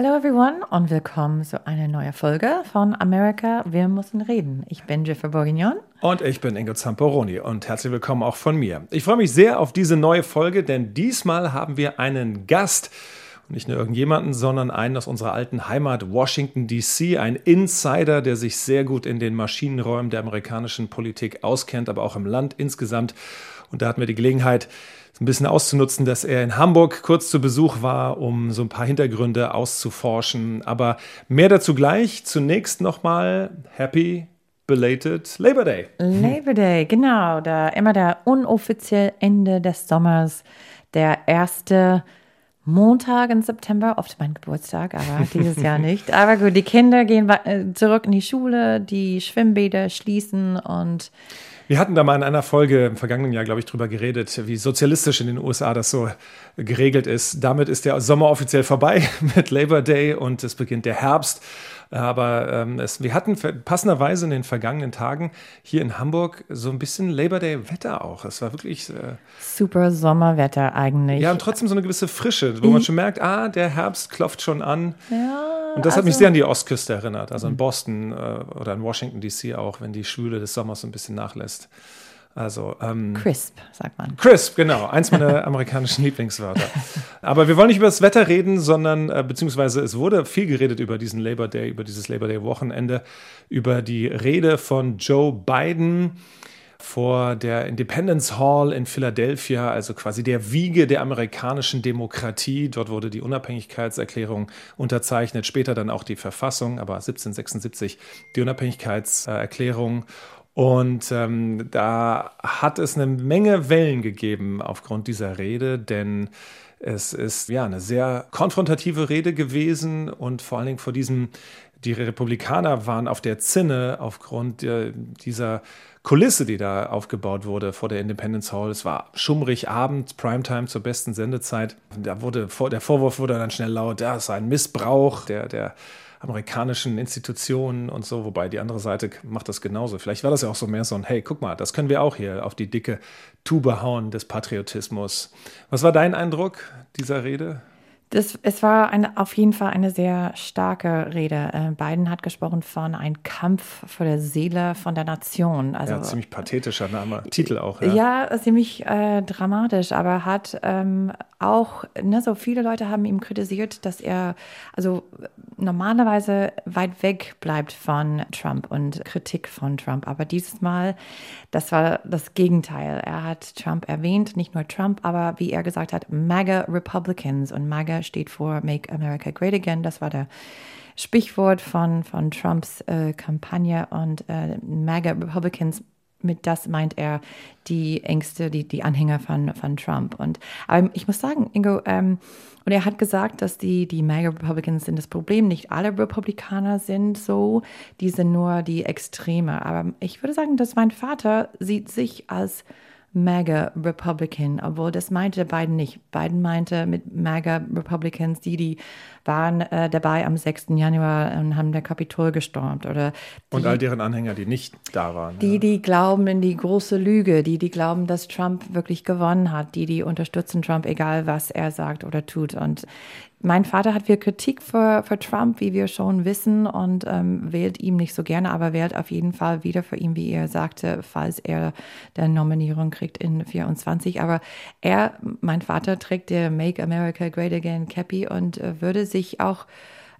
Hello everyone und willkommen zu einer neuen Folge von America, wir müssen reden. Ich bin Jennifer Bourguignon. Und ich bin Ingo Zamperoni und herzlich willkommen auch von mir. Ich freue mich sehr auf diese neue Folge, denn diesmal haben wir einen Gast. Nicht nur irgendjemanden, sondern einen aus unserer alten Heimat Washington, DC, ein Insider, der sich sehr gut in den Maschinenräumen der amerikanischen Politik auskennt, aber auch im Land insgesamt. Und da hatten wir die Gelegenheit, ein bisschen auszunutzen, dass er in Hamburg kurz zu Besuch war, um so ein paar Hintergründe auszuforschen. Aber mehr dazu gleich. Zunächst nochmal Happy Belated Labor Day. Labor Day, genau. Da immer der unoffiziell Ende des Sommers, der erste Montag im September, oft mein Geburtstag, aber dieses Jahr nicht. Aber gut, die Kinder gehen äh, zurück in die Schule, die Schwimmbäder schließen und wir hatten da mal in einer Folge im vergangenen Jahr, glaube ich, drüber geredet, wie sozialistisch in den USA das so geregelt ist. Damit ist der Sommer offiziell vorbei mit Labor Day und es beginnt der Herbst. Aber ähm, es, wir hatten passenderweise in den vergangenen Tagen hier in Hamburg so ein bisschen Labor Day Wetter auch. Es war wirklich äh, super Sommerwetter eigentlich. Ja, und trotzdem so eine gewisse Frische, wo man schon merkt, ah, der Herbst klopft schon an. Ja, und das also, hat mich sehr an die Ostküste erinnert, also in Boston äh, oder in Washington DC auch, wenn die Schwüle des Sommers so ein bisschen nachlässt. Also ähm, crisp, sagt man. Crisp, genau, eins meiner amerikanischen Lieblingswörter. Aber wir wollen nicht über das Wetter reden, sondern äh, beziehungsweise es wurde viel geredet über diesen Labor Day, über dieses Labor Day Wochenende, über die Rede von Joe Biden vor der Independence Hall in Philadelphia, also quasi der Wiege der amerikanischen Demokratie. Dort wurde die Unabhängigkeitserklärung unterzeichnet, später dann auch die Verfassung, aber 1776 die Unabhängigkeitserklärung. Und ähm, da hat es eine Menge Wellen gegeben aufgrund dieser Rede, denn es ist ja eine sehr konfrontative Rede gewesen und vor allen Dingen vor diesem, die Republikaner waren auf der Zinne aufgrund der, dieser Kulisse, die da aufgebaut wurde vor der Independence Hall. Es war schummrig Abend, Primetime zur besten Sendezeit. Da wurde der Vorwurf wurde dann schnell laut, es sei ein Missbrauch der, der amerikanischen Institutionen und so, wobei die andere Seite macht das genauso. Vielleicht war das ja auch so mehr so ein, hey, guck mal, das können wir auch hier auf die dicke Tube hauen des Patriotismus. Was war dein Eindruck dieser Rede? Das, es war eine, auf jeden Fall eine sehr starke Rede. Äh, Biden hat gesprochen von einem Kampf vor der Seele von der Nation. Also, ja, ziemlich pathetischer Name, Titel auch. Ja, ja ziemlich äh, dramatisch, aber hat ähm, auch, ne, so viele Leute haben ihm kritisiert, dass er also normalerweise weit weg bleibt von Trump und Kritik von Trump. Aber dieses Mal, das war das Gegenteil. Er hat Trump erwähnt, nicht nur Trump, aber wie er gesagt hat, MAGA Republicans und MAGA steht vor Make America Great Again. Das war der Sprichwort von, von Trumps äh, Kampagne und äh, MAGA Republicans mit das meint er die Ängste, die, die Anhänger von, von Trump. Und aber ich muss sagen, Ingo, ähm, und er hat gesagt, dass die, die MAGA Republicans sind das Problem. Nicht alle Republikaner sind so, die sind nur die Extreme. Aber ich würde sagen, dass mein Vater sieht sich als MAGA Republican, obwohl das meinte Biden nicht. Biden meinte mit MAGA Republicans die, die waren äh, dabei am 6. Januar und haben der Kapitol gestormt. Oder die, und all deren Anhänger, die nicht da waren. Die, ja. die glauben in die große Lüge, die, die glauben, dass Trump wirklich gewonnen hat, die, die unterstützen Trump, egal was er sagt oder tut. Und mein Vater hat viel Kritik für, für Trump, wie wir schon wissen, und ähm, wählt ihm nicht so gerne, aber wählt auf jeden Fall wieder für ihn, wie er sagte, falls er der Nominierung kriegt in 24. Aber er, mein Vater, trägt der Make America Great Again Cappy und äh, würde sich auch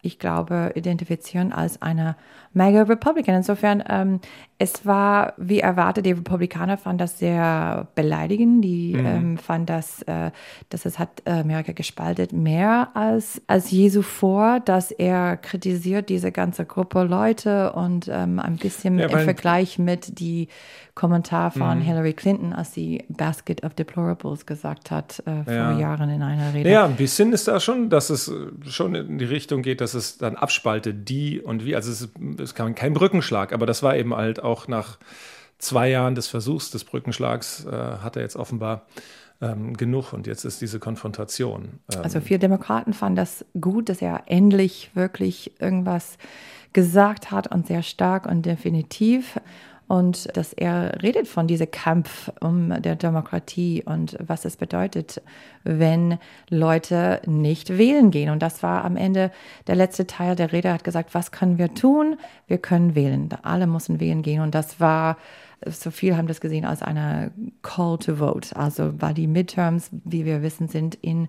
ich glaube, identifizieren als eine mega Republican. Insofern, ähm, es war wie erwartet, die Republikaner fanden das sehr beleidigend. Die mhm. ähm, fanden das, äh, dass es hat Amerika gespaltet, mehr als, als je zuvor, dass er kritisiert diese ganze Gruppe Leute und ähm, ein bisschen ja, im Vergleich mit die Kommentar von mhm. Hillary Clinton, als sie Basket of Deplorables gesagt hat äh, vor ja. Jahren in einer Rede. Ja, ein bisschen ist da schon, dass es schon in die Richtung geht, dass es dann abspaltet, die und wie. Also es es kam kein Brückenschlag, aber das war eben halt auch nach zwei Jahren des Versuchs des Brückenschlags, äh, hat er jetzt offenbar ähm, genug und jetzt ist diese Konfrontation. Ähm also viele Demokraten fanden das gut, dass er endlich wirklich irgendwas gesagt hat und sehr stark und definitiv. Und dass er redet von diesem Kampf um der Demokratie und was es bedeutet, wenn Leute nicht wählen gehen. Und das war am Ende der letzte Teil der Rede, hat gesagt, was können wir tun? Wir können wählen. Alle müssen wählen gehen. Und das war so viel haben das gesehen als eine Call to Vote. Also weil die Midterms, wie wir wissen, sind in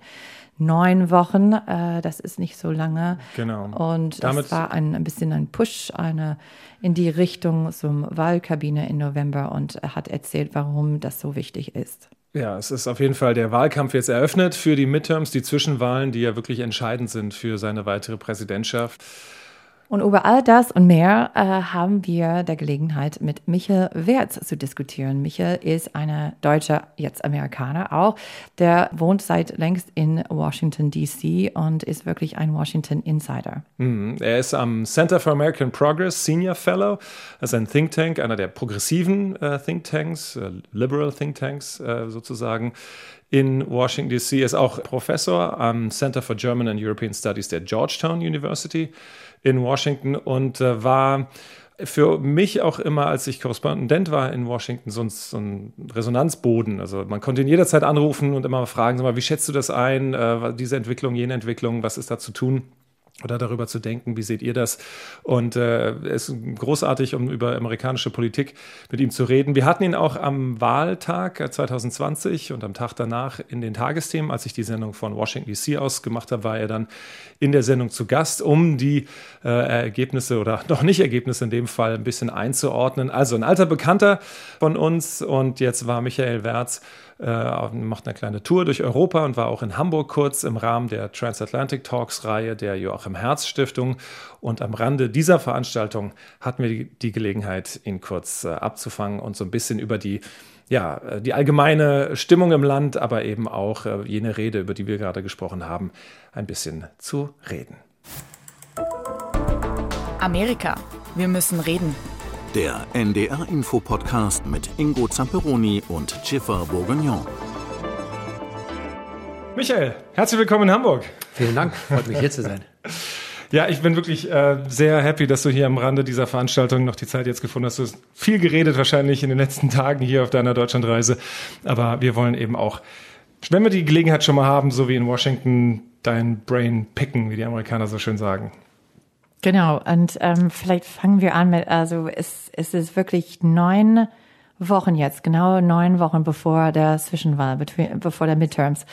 neun Wochen. Äh, das ist nicht so lange. Genau. Und das Damit war ein, ein bisschen ein Push, eine in die Richtung zum Wahlkabine im November und er hat erzählt, warum das so wichtig ist. Ja, es ist auf jeden Fall der Wahlkampf jetzt eröffnet für die Midterms, die Zwischenwahlen, die ja wirklich entscheidend sind für seine weitere Präsidentschaft. Und über all das und mehr äh, haben wir der Gelegenheit, mit Michael Wertz zu diskutieren. Michael ist eine deutsche, jetzt Amerikaner auch, der wohnt seit längst in Washington, D.C. und ist wirklich ein Washington Insider. Mhm. Er ist am Center for American Progress Senior Fellow. Ist ein Think Tank, einer der progressiven äh, Think Tanks, äh, Liberal Think Tanks äh, sozusagen in Washington, D.C. Ist auch Professor am Center for German and European Studies der Georgetown University in Washington und äh, war für mich auch immer, als ich Korrespondent war in Washington, so ein, so ein, Resonanzboden. Also man konnte ihn jederzeit anrufen und immer fragen, sag mal, wie schätzt du das ein, äh, diese Entwicklung, jene Entwicklung, was ist da zu tun? Oder darüber zu denken, wie seht ihr das? Und äh, es ist großartig, um über amerikanische Politik mit ihm zu reden. Wir hatten ihn auch am Wahltag 2020 und am Tag danach in den Tagesthemen. Als ich die Sendung von Washington DC aus gemacht habe, war er dann in der Sendung zu Gast, um die äh, Ergebnisse oder noch nicht Ergebnisse in dem Fall ein bisschen einzuordnen. Also ein alter Bekannter von uns und jetzt war Michael Wertz äh, macht eine kleine Tour durch Europa und war auch in Hamburg kurz im Rahmen der Transatlantic Talks Reihe der Joachim Herz Stiftung. Und am Rande dieser Veranstaltung hatten wir die, die Gelegenheit, ihn kurz äh, abzufangen und so ein bisschen über die ja, äh, die allgemeine Stimmung im Land, aber eben auch äh, jene Rede, über die wir gerade gesprochen haben, ein bisschen zu reden. Amerika. Wir müssen reden. Der NDR-Info-Podcast mit Ingo Zamperoni und Schiffer Bourguignon. Michael, herzlich willkommen in Hamburg. Vielen Dank, freut mich hier zu sein. Ja, ich bin wirklich äh, sehr happy, dass du hier am Rande dieser Veranstaltung noch die Zeit jetzt gefunden hast. Du hast viel geredet wahrscheinlich in den letzten Tagen hier auf deiner Deutschlandreise. Aber wir wollen eben auch, wenn wir die Gelegenheit schon mal haben, so wie in Washington, dein Brain picken, wie die Amerikaner so schön sagen. Genau, und ähm, vielleicht fangen wir an mit, also es, es ist wirklich neun Wochen jetzt, genau neun Wochen bevor der Zwischenwahl, bevor der Midterms.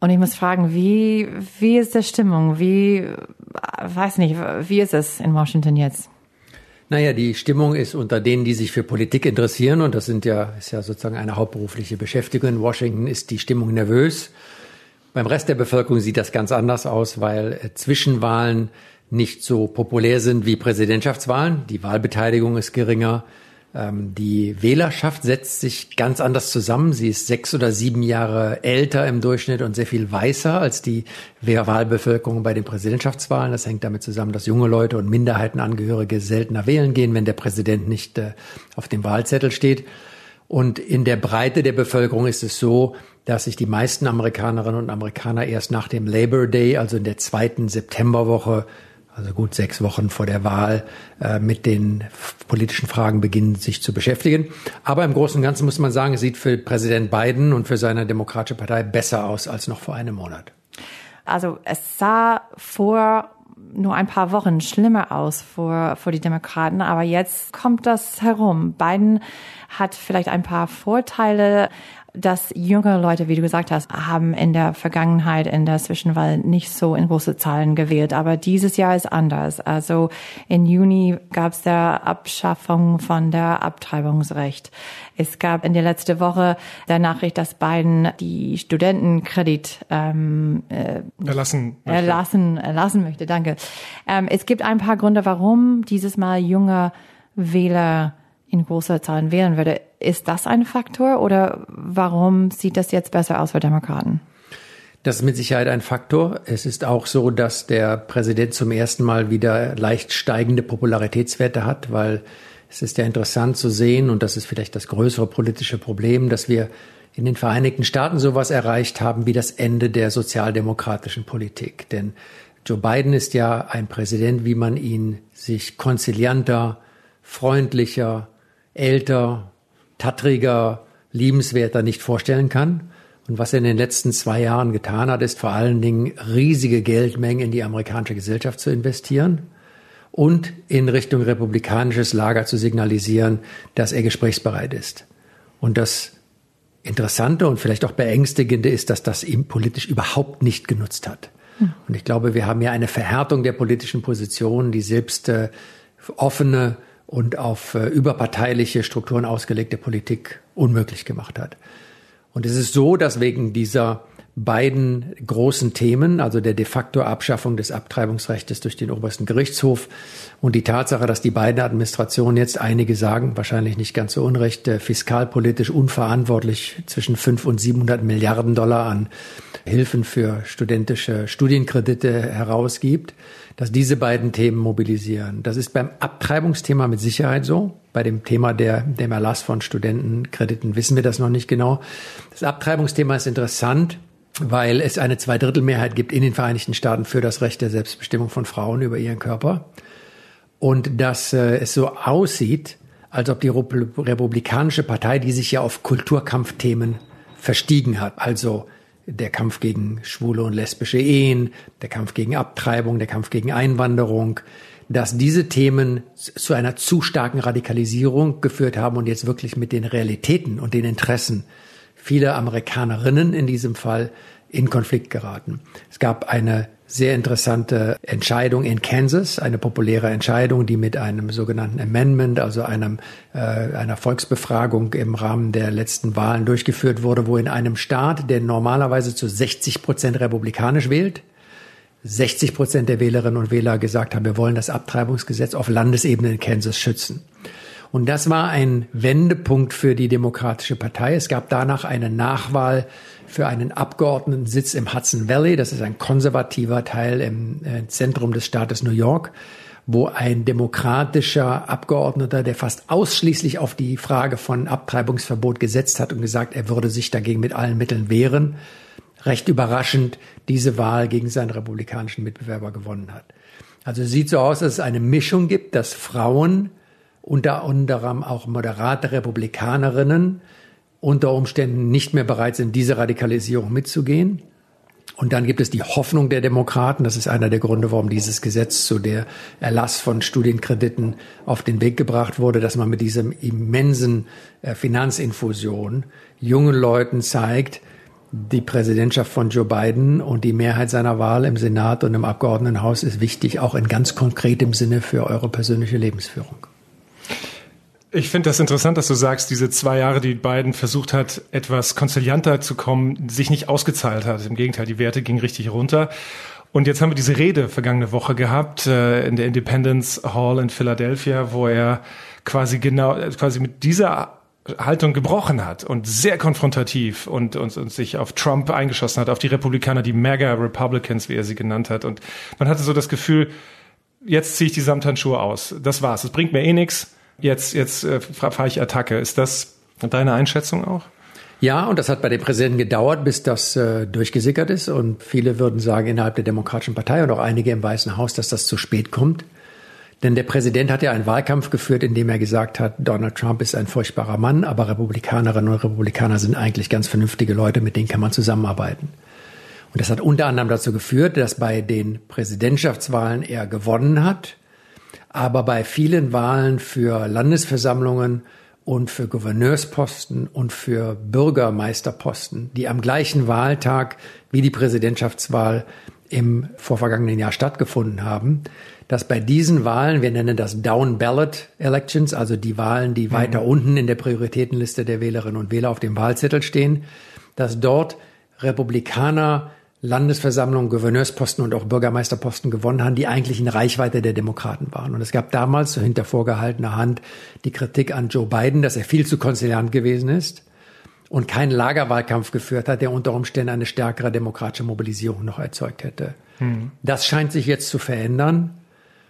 Und ich muss fragen, wie, wie ist die Stimmung? Wie, weiß nicht, wie ist es in Washington jetzt? Naja, die Stimmung ist unter denen, die sich für Politik interessieren, und das sind ja, ist ja sozusagen eine hauptberufliche Beschäftigung in Washington, ist die Stimmung nervös. Beim Rest der Bevölkerung sieht das ganz anders aus, weil äh, Zwischenwahlen nicht so populär sind wie Präsidentschaftswahlen. Die Wahlbeteiligung ist geringer. Ähm, die Wählerschaft setzt sich ganz anders zusammen. Sie ist sechs oder sieben Jahre älter im Durchschnitt und sehr viel weißer als die Wahlbevölkerung bei den Präsidentschaftswahlen. Das hängt damit zusammen, dass junge Leute und Minderheitenangehörige seltener wählen gehen, wenn der Präsident nicht äh, auf dem Wahlzettel steht. Und in der Breite der Bevölkerung ist es so, dass sich die meisten Amerikanerinnen und Amerikaner erst nach dem Labor Day, also in der zweiten Septemberwoche, also gut sechs Wochen vor der Wahl, äh, mit den politischen Fragen beginnen, sich zu beschäftigen. Aber im Großen und Ganzen muss man sagen, es sieht für Präsident Biden und für seine Demokratische Partei besser aus als noch vor einem Monat. Also es sah vor nur ein paar Wochen schlimmer aus vor, vor die Demokraten, aber jetzt kommt das herum. Biden hat vielleicht ein paar Vorteile, dass junge Leute, wie du gesagt hast, haben in der Vergangenheit in der Zwischenwahl nicht so in große Zahlen gewählt. Aber dieses Jahr ist anders. Also im Juni gab es der Abschaffung von der Abtreibungsrecht. Es gab in der letzten Woche der Nachricht, dass Biden die Studentenkredit ähm, äh, erlassen, möchte. erlassen erlassen möchte. Danke. Ähm, es gibt ein paar Gründe, warum dieses Mal junge Wähler in großer Zahlen wählen würde. Ist das ein Faktor oder warum sieht das jetzt besser aus für Demokraten? Das ist mit Sicherheit ein Faktor. Es ist auch so, dass der Präsident zum ersten Mal wieder leicht steigende Popularitätswerte hat, weil es ist ja interessant zu sehen, und das ist vielleicht das größere politische Problem, dass wir in den Vereinigten Staaten sowas erreicht haben wie das Ende der sozialdemokratischen Politik. Denn Joe Biden ist ja ein Präsident, wie man ihn sich konzilianter, freundlicher, älter, tattriger, liebenswerter nicht vorstellen kann. Und was er in den letzten zwei Jahren getan hat, ist vor allen Dingen riesige Geldmengen in die amerikanische Gesellschaft zu investieren und in Richtung republikanisches Lager zu signalisieren, dass er gesprächsbereit ist. Und das Interessante und vielleicht auch Beängstigende ist, dass das ihm politisch überhaupt nicht genutzt hat. Hm. Und ich glaube, wir haben hier eine Verhärtung der politischen Positionen, die selbst äh, offene und auf äh, überparteiliche Strukturen ausgelegte Politik unmöglich gemacht hat. Und es ist so, dass wegen dieser beiden großen Themen, also der de facto Abschaffung des Abtreibungsrechts durch den obersten Gerichtshof und die Tatsache, dass die beiden Administrationen jetzt, einige sagen, wahrscheinlich nicht ganz so unrecht, äh, fiskalpolitisch unverantwortlich zwischen 5 und 700 Milliarden Dollar an Hilfen für studentische Studienkredite herausgibt, dass diese beiden Themen mobilisieren. Das ist beim Abtreibungsthema mit Sicherheit so. Bei dem Thema der, dem Erlass von Studentenkrediten wissen wir das noch nicht genau. Das Abtreibungsthema ist interessant, weil es eine Zweidrittelmehrheit gibt in den Vereinigten Staaten für das Recht der Selbstbestimmung von Frauen über ihren Körper. Und dass äh, es so aussieht, als ob die Republikanische Partei, die sich ja auf Kulturkampfthemen verstiegen hat, also der Kampf gegen schwule und lesbische Ehen, der Kampf gegen Abtreibung, der Kampf gegen Einwanderung, dass diese Themen zu einer zu starken Radikalisierung geführt haben und jetzt wirklich mit den Realitäten und den Interessen vieler Amerikanerinnen in diesem Fall in Konflikt geraten. Es gab eine sehr interessante Entscheidung in Kansas, eine populäre Entscheidung, die mit einem sogenannten Amendment, also einem, äh, einer Volksbefragung im Rahmen der letzten Wahlen durchgeführt wurde, wo in einem Staat, der normalerweise zu 60 Prozent republikanisch wählt, 60 Prozent der Wählerinnen und Wähler gesagt haben, wir wollen das Abtreibungsgesetz auf Landesebene in Kansas schützen. Und das war ein Wendepunkt für die Demokratische Partei. Es gab danach eine Nachwahl für einen Abgeordnetensitz im Hudson Valley. Das ist ein konservativer Teil im äh, Zentrum des Staates New York, wo ein demokratischer Abgeordneter, der fast ausschließlich auf die Frage von Abtreibungsverbot gesetzt hat und gesagt, er würde sich dagegen mit allen Mitteln wehren, recht überraschend diese Wahl gegen seinen republikanischen Mitbewerber gewonnen hat. Also sieht so aus, dass es eine Mischung gibt, dass Frauen unter anderem auch moderate Republikanerinnen unter Umständen nicht mehr bereit sind, diese Radikalisierung mitzugehen. Und dann gibt es die Hoffnung der Demokraten. Das ist einer der Gründe, warum dieses Gesetz zu der Erlass von Studienkrediten auf den Weg gebracht wurde, dass man mit diesem immensen äh, Finanzinfusion jungen Leuten zeigt, die Präsidentschaft von Joe Biden und die Mehrheit seiner Wahl im Senat und im Abgeordnetenhaus ist wichtig, auch in ganz konkretem Sinne für eure persönliche Lebensführung. Ich finde das interessant, dass du sagst, diese zwei Jahre, die Biden versucht hat, etwas konzilianter zu kommen, sich nicht ausgezahlt hat. Im Gegenteil, die Werte gingen richtig runter. Und jetzt haben wir diese Rede vergangene Woche gehabt äh, in der Independence Hall in Philadelphia, wo er quasi genau, quasi mit dieser Haltung gebrochen hat und sehr konfrontativ und, und, und sich auf Trump eingeschossen hat, auf die Republikaner, die Mega Republicans, wie er sie genannt hat. Und man hatte so das Gefühl, jetzt ziehe ich die Samthandschuhe aus. Das war's. Es bringt mir eh nichts jetzt, jetzt äh, fahre ich Attacke. Ist das deine Einschätzung auch? Ja, und das hat bei dem Präsidenten gedauert, bis das äh, durchgesickert ist. Und viele würden sagen innerhalb der Demokratischen Partei und auch einige im Weißen Haus, dass das zu spät kommt. Denn der Präsident hat ja einen Wahlkampf geführt, in dem er gesagt hat, Donald Trump ist ein furchtbarer Mann, aber Republikanerinnen und Republikaner sind eigentlich ganz vernünftige Leute, mit denen kann man zusammenarbeiten. Und das hat unter anderem dazu geführt, dass bei den Präsidentschaftswahlen er gewonnen hat aber bei vielen Wahlen für Landesversammlungen und für Gouverneursposten und für Bürgermeisterposten, die am gleichen Wahltag wie die Präsidentschaftswahl im vorvergangenen Jahr stattgefunden haben, dass bei diesen Wahlen, wir nennen das Down Ballot Elections, also die Wahlen, die mhm. weiter unten in der Prioritätenliste der Wählerinnen und Wähler auf dem Wahlzettel stehen, dass dort Republikaner Landesversammlung, Gouverneursposten und auch Bürgermeisterposten gewonnen haben, die eigentlich in Reichweite der Demokraten waren. Und es gab damals so hinter vorgehaltener Hand die Kritik an Joe Biden, dass er viel zu konziliant gewesen ist und keinen Lagerwahlkampf geführt hat, der unter Umständen eine stärkere demokratische Mobilisierung noch erzeugt hätte. Hm. Das scheint sich jetzt zu verändern.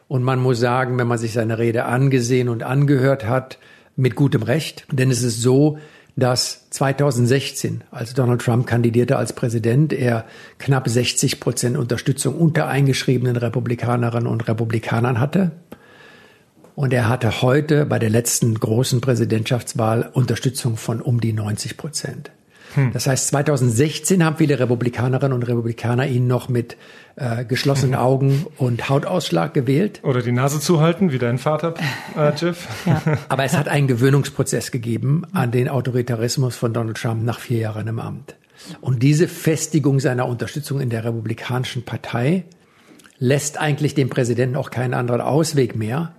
Und man muss sagen, wenn man sich seine Rede angesehen und angehört hat, mit gutem Recht. Denn es ist so, dass 2016, als Donald Trump kandidierte als Präsident, er knapp 60 Prozent Unterstützung unter eingeschriebenen Republikanerinnen und Republikanern hatte. Und er hatte heute bei der letzten großen Präsidentschaftswahl Unterstützung von um die 90 Prozent. Hm. Das heißt, 2016 haben viele Republikanerinnen und Republikaner ihn noch mit äh, geschlossenen Augen und Hautausschlag gewählt. Oder die Nase zuhalten, wie dein Vater, äh, Jeff. Ja. Aber es hat einen Gewöhnungsprozess gegeben an den Autoritarismus von Donald Trump nach vier Jahren im Amt. Und diese Festigung seiner Unterstützung in der Republikanischen Partei lässt eigentlich dem Präsidenten auch keinen anderen Ausweg mehr,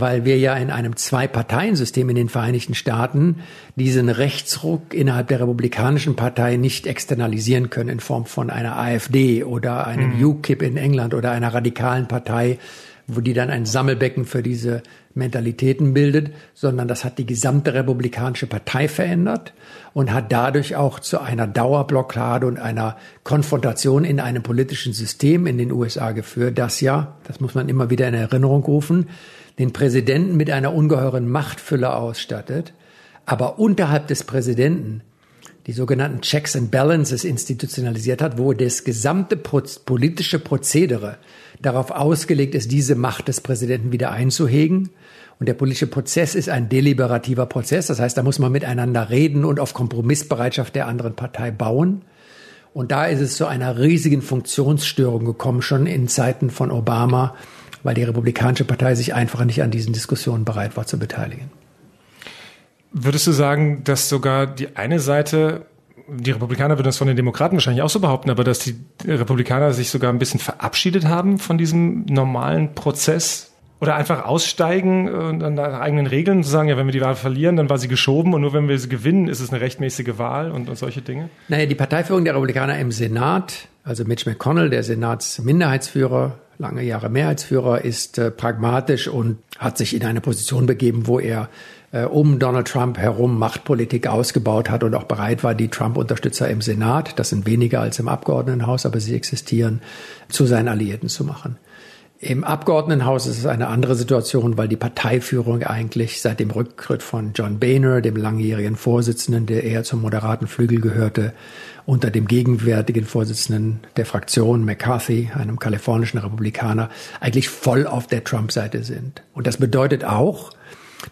weil wir ja in einem Zwei-Parteien-System in den Vereinigten Staaten diesen Rechtsruck innerhalb der Republikanischen Partei nicht externalisieren können in Form von einer AfD oder einem mhm. UKIP in England oder einer radikalen Partei, wo die dann ein Sammelbecken für diese Mentalitäten bildet, sondern das hat die gesamte Republikanische Partei verändert und hat dadurch auch zu einer Dauerblockade und einer Konfrontation in einem politischen System in den USA geführt, das ja, das muss man immer wieder in Erinnerung rufen, den Präsidenten mit einer ungeheuren Machtfülle ausstattet, aber unterhalb des Präsidenten die sogenannten Checks and Balances institutionalisiert hat, wo das gesamte politische Prozedere darauf ausgelegt ist, diese Macht des Präsidenten wieder einzuhegen. Und der politische Prozess ist ein deliberativer Prozess. Das heißt, da muss man miteinander reden und auf Kompromissbereitschaft der anderen Partei bauen. Und da ist es zu einer riesigen Funktionsstörung gekommen, schon in Zeiten von Obama, weil die Republikanische Partei sich einfach nicht an diesen Diskussionen bereit war zu beteiligen. Würdest du sagen, dass sogar die eine Seite, die Republikaner würden das von den Demokraten wahrscheinlich auch so behaupten, aber dass die Republikaner sich sogar ein bisschen verabschiedet haben von diesem normalen Prozess? Oder einfach aussteigen und an eigenen Regeln zu sagen, ja, wenn wir die Wahl verlieren, dann war sie geschoben und nur wenn wir sie gewinnen, ist es eine rechtmäßige Wahl und, und solche Dinge? Naja, die Parteiführung der Republikaner im Senat, also Mitch McConnell, der Senatsminderheitsführer, lange Jahre Mehrheitsführer, ist äh, pragmatisch und hat sich in eine Position begeben, wo er äh, um Donald Trump herum Machtpolitik ausgebaut hat und auch bereit war, die Trump-Unterstützer im Senat, das sind weniger als im Abgeordnetenhaus, aber sie existieren, zu seinen Alliierten zu machen. Im Abgeordnetenhaus ist es eine andere Situation, weil die Parteiführung eigentlich seit dem Rücktritt von John Boehner, dem langjährigen Vorsitzenden, der eher zum moderaten Flügel gehörte, unter dem gegenwärtigen Vorsitzenden der Fraktion McCarthy, einem kalifornischen Republikaner, eigentlich voll auf der Trump-Seite sind. Und das bedeutet auch,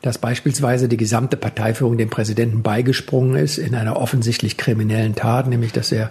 dass beispielsweise die gesamte Parteiführung dem Präsidenten beigesprungen ist in einer offensichtlich kriminellen Tat, nämlich dass er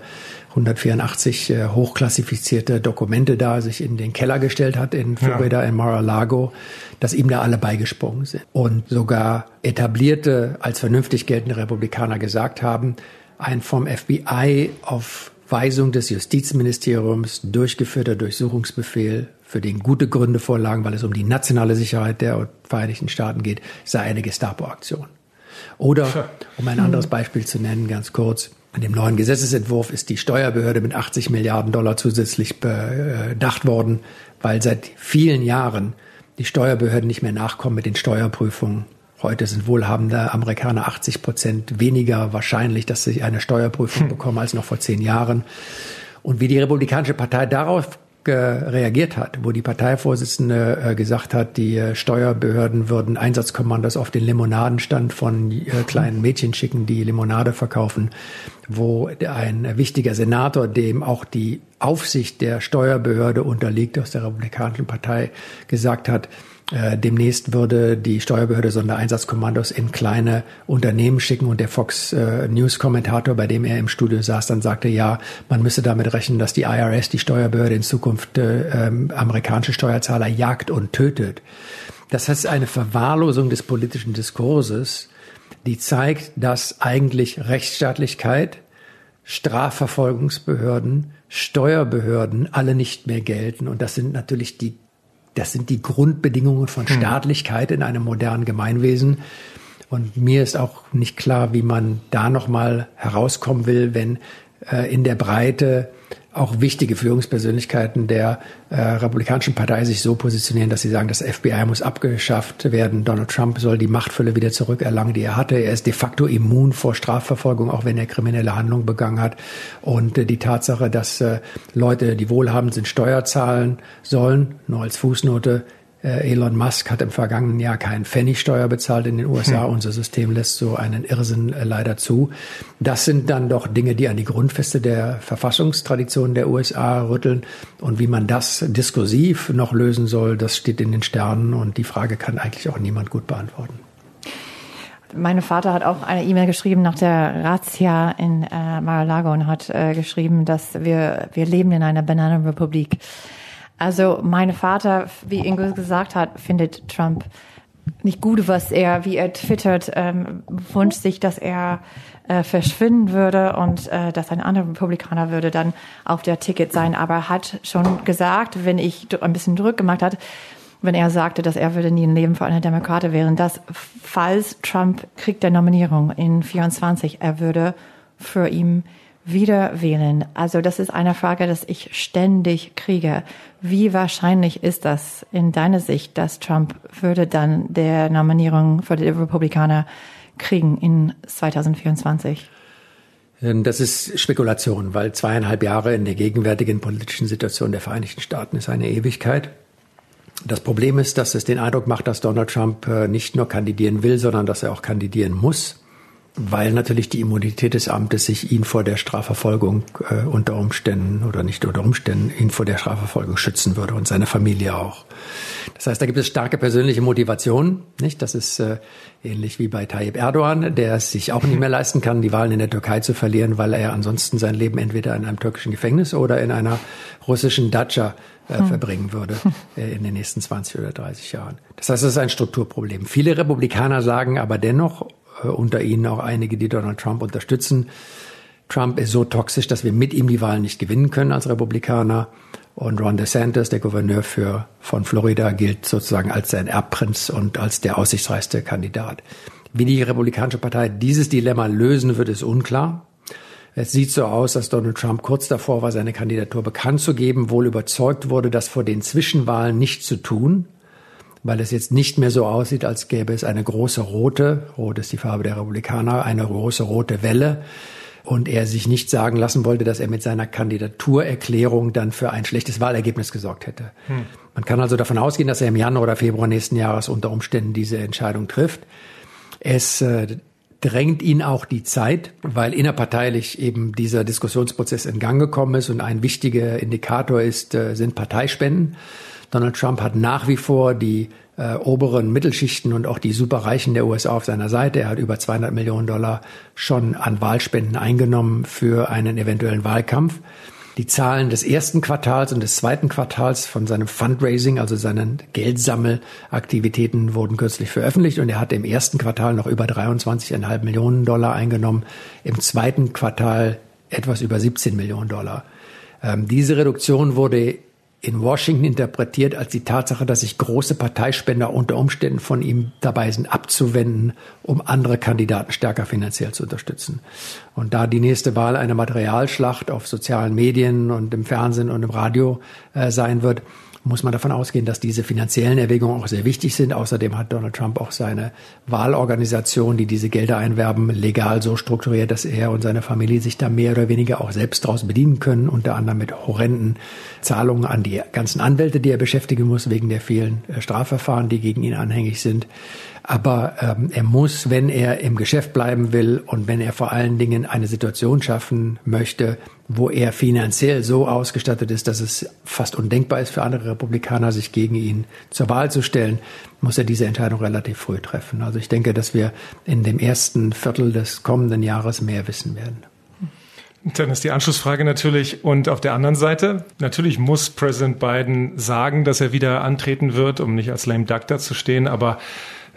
184 äh, hochklassifizierte Dokumente da sich in den Keller gestellt hat in Florida, ja. in Mar-a-Lago, dass ihm da alle beigesprungen sind. Und sogar etablierte, als vernünftig geltende Republikaner gesagt haben, ein vom FBI auf Weisung des Justizministeriums durchgeführter Durchsuchungsbefehl, für den gute Gründe vorlagen, weil es um die nationale Sicherheit der Vereinigten Staaten geht, sei eine Gestapo-Aktion. Oder, um ein anderes Beispiel zu nennen, ganz kurz, in dem neuen Gesetzesentwurf ist die Steuerbehörde mit 80 Milliarden Dollar zusätzlich bedacht worden, weil seit vielen Jahren die Steuerbehörden nicht mehr nachkommen mit den Steuerprüfungen. Heute sind wohlhabende Amerikaner 80 Prozent weniger wahrscheinlich, dass sie eine Steuerprüfung hm. bekommen als noch vor zehn Jahren. Und wie die Republikanische Partei darauf reagiert hat, wo die Parteivorsitzende äh, gesagt hat, die äh, Steuerbehörden würden Einsatzkommandos auf den Limonadenstand von äh, kleinen Mädchen schicken, die Limonade verkaufen, wo ein wichtiger Senator, dem auch die Aufsicht der Steuerbehörde unterliegt, aus der Republikanischen Partei gesagt hat, demnächst würde die Steuerbehörde Sondereinsatzkommandos in kleine Unternehmen schicken und der Fox äh, News Kommentator, bei dem er im Studio saß, dann sagte, ja, man müsse damit rechnen, dass die IRS, die Steuerbehörde in Zukunft äh, ähm, amerikanische Steuerzahler jagt und tötet. Das heißt eine Verwahrlosung des politischen Diskurses, die zeigt, dass eigentlich Rechtsstaatlichkeit, Strafverfolgungsbehörden, Steuerbehörden alle nicht mehr gelten. Und das sind natürlich die das sind die Grundbedingungen von hm. Staatlichkeit in einem modernen Gemeinwesen. Und mir ist auch nicht klar, wie man da nochmal herauskommen will, wenn äh, in der Breite auch wichtige Führungspersönlichkeiten der äh, Republikanischen Partei sich so positionieren, dass sie sagen, das FBI muss abgeschafft werden. Donald Trump soll die Machtfülle wieder zurückerlangen, die er hatte. Er ist de facto immun vor Strafverfolgung, auch wenn er kriminelle Handlungen begangen hat. Und äh, die Tatsache, dass äh, Leute, die wohlhabend sind, Steuer zahlen sollen, nur als Fußnote, Elon Musk hat im vergangenen Jahr keinen Pfennigsteuer bezahlt in den USA. Hm. Unser System lässt so einen Irrsinn äh, leider zu. Das sind dann doch Dinge, die an die Grundfeste der Verfassungstradition der USA rütteln. Und wie man das diskursiv noch lösen soll, das steht in den Sternen. Und die Frage kann eigentlich auch niemand gut beantworten. Mein Vater hat auch eine E-Mail geschrieben nach der Razzia in äh, Mar-a-Lago und hat äh, geschrieben, dass wir, wir leben in einer Bananenrepublik. Also mein Vater, wie Ingo gesagt hat, findet Trump nicht gut, was er, wie er twittert, ähm, wünscht sich, dass er äh, verschwinden würde und äh, dass ein anderer Republikaner würde dann auf der Ticket sein. Aber hat schon gesagt, wenn ich ein bisschen Druck gemacht hat, wenn er sagte, dass er würde nie ein Leben für eine Demokrate wählen, dass falls Trump kriegt der Nominierung in 24, er würde für ihn wieder wählen? Also das ist eine Frage, dass ich ständig kriege. Wie wahrscheinlich ist das in deiner Sicht, dass Trump würde dann der Nominierung für die Republikaner kriegen in 2024? Ähm, das ist Spekulation, weil zweieinhalb Jahre in der gegenwärtigen politischen Situation der Vereinigten Staaten ist eine Ewigkeit. Das Problem ist, dass es den Eindruck macht, dass Donald Trump äh, nicht nur kandidieren will, sondern dass er auch kandidieren muss weil natürlich die Immunität des Amtes sich ihn vor der Strafverfolgung äh, unter Umständen oder nicht unter Umständen ihn vor der Strafverfolgung schützen würde und seine Familie auch. Das heißt, da gibt es starke persönliche Motivationen, nicht? Das ist äh, ähnlich wie bei Tayyip Erdogan, der es sich auch nicht mehr leisten kann, die Wahlen in der Türkei zu verlieren, weil er ansonsten sein Leben entweder in einem türkischen Gefängnis oder in einer russischen Datscha äh, hm. verbringen würde äh, in den nächsten 20 oder 30 Jahren. Das heißt, es ist ein Strukturproblem. Viele Republikaner sagen aber dennoch, äh, unter ihnen auch einige, die Donald Trump unterstützen. Trump ist so toxisch, dass wir mit ihm die Wahlen nicht gewinnen können als Republikaner. Und Ron DeSantis, der Gouverneur für, von Florida, gilt sozusagen als sein Erbprinz und als der aussichtsreichste Kandidat. Wie die Republikanische Partei dieses Dilemma lösen wird, ist unklar. Es sieht so aus, dass Donald Trump kurz davor war, seine Kandidatur bekannt zu geben, wohl überzeugt wurde, das vor den Zwischenwahlen nicht zu tun weil es jetzt nicht mehr so aussieht, als gäbe es eine große rote, rot ist die Farbe der Republikaner, eine große rote Welle. Und er sich nicht sagen lassen wollte, dass er mit seiner Kandidaturerklärung dann für ein schlechtes Wahlergebnis gesorgt hätte. Hm. Man kann also davon ausgehen, dass er im Januar oder Februar nächsten Jahres unter Umständen diese Entscheidung trifft. Es äh, drängt ihn auch die Zeit, weil innerparteilich eben dieser Diskussionsprozess in Gang gekommen ist und ein wichtiger Indikator ist, äh, sind Parteispenden. Donald Trump hat nach wie vor die äh, oberen Mittelschichten und auch die Superreichen der USA auf seiner Seite. Er hat über 200 Millionen Dollar schon an Wahlspenden eingenommen für einen eventuellen Wahlkampf. Die Zahlen des ersten Quartals und des zweiten Quartals von seinem Fundraising, also seinen Geldsammelaktivitäten, wurden kürzlich veröffentlicht und er hat im ersten Quartal noch über 23,5 Millionen Dollar eingenommen, im zweiten Quartal etwas über 17 Millionen Dollar. Ähm, diese Reduktion wurde in Washington interpretiert als die Tatsache, dass sich große Parteispender unter Umständen von ihm dabei sind, abzuwenden, um andere Kandidaten stärker finanziell zu unterstützen. Und da die nächste Wahl eine Materialschlacht auf sozialen Medien und im Fernsehen und im Radio äh, sein wird, muss man davon ausgehen, dass diese finanziellen Erwägungen auch sehr wichtig sind. Außerdem hat Donald Trump auch seine Wahlorganisation, die diese Gelder einwerben, legal so strukturiert, dass er und seine Familie sich da mehr oder weniger auch selbst daraus bedienen können, unter anderem mit horrenden Zahlungen an die ganzen Anwälte, die er beschäftigen muss, wegen der vielen äh, Strafverfahren, die gegen ihn anhängig sind. Aber ähm, er muss, wenn er im Geschäft bleiben will und wenn er vor allen Dingen eine Situation schaffen möchte, wo er finanziell so ausgestattet ist, dass es fast undenkbar ist für andere Republikaner, sich gegen ihn zur Wahl zu stellen, muss er diese Entscheidung relativ früh treffen. Also ich denke, dass wir in dem ersten Viertel des kommenden Jahres mehr wissen werden. Dann ist die Anschlussfrage natürlich, und auf der anderen Seite, natürlich muss Präsident Biden sagen, dass er wieder antreten wird, um nicht als lame duck da zu stehen, aber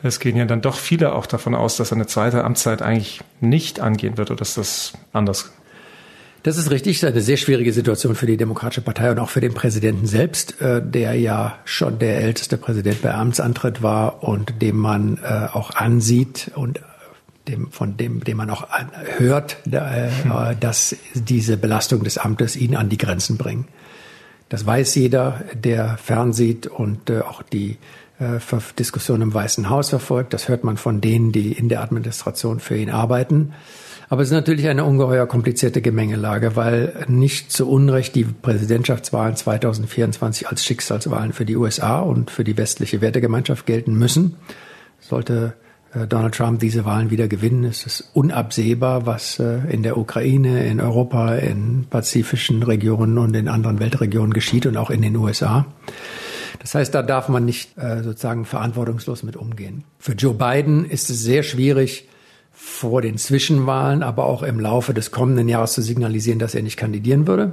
es gehen ja dann doch viele auch davon aus, dass eine zweite Amtszeit eigentlich nicht angehen wird oder dass das anders das ist richtig, das ist eine sehr schwierige Situation für die Demokratische Partei und auch für den Präsidenten selbst, äh, der ja schon der älteste Präsident bei Amtsantritt war und dem man äh, auch ansieht und dem, von dem, dem man auch hört, äh, dass diese Belastung des Amtes ihn an die Grenzen bringen. Das weiß jeder, der fernsieht und auch die äh, Diskussionen im Weißen Haus verfolgt. Das hört man von denen, die in der Administration für ihn arbeiten. Aber es ist natürlich eine ungeheuer komplizierte Gemengelage, weil nicht zu Unrecht die Präsidentschaftswahlen 2024 als Schicksalswahlen für die USA und für die westliche Wertegemeinschaft gelten müssen. Sollte äh, Donald Trump diese Wahlen wieder gewinnen, ist es unabsehbar, was äh, in der Ukraine, in Europa, in pazifischen Regionen und in anderen Weltregionen geschieht und auch in den USA. Das heißt, da darf man nicht äh, sozusagen verantwortungslos mit umgehen. Für Joe Biden ist es sehr schwierig, vor den Zwischenwahlen, aber auch im Laufe des kommenden Jahres zu signalisieren, dass er nicht kandidieren würde.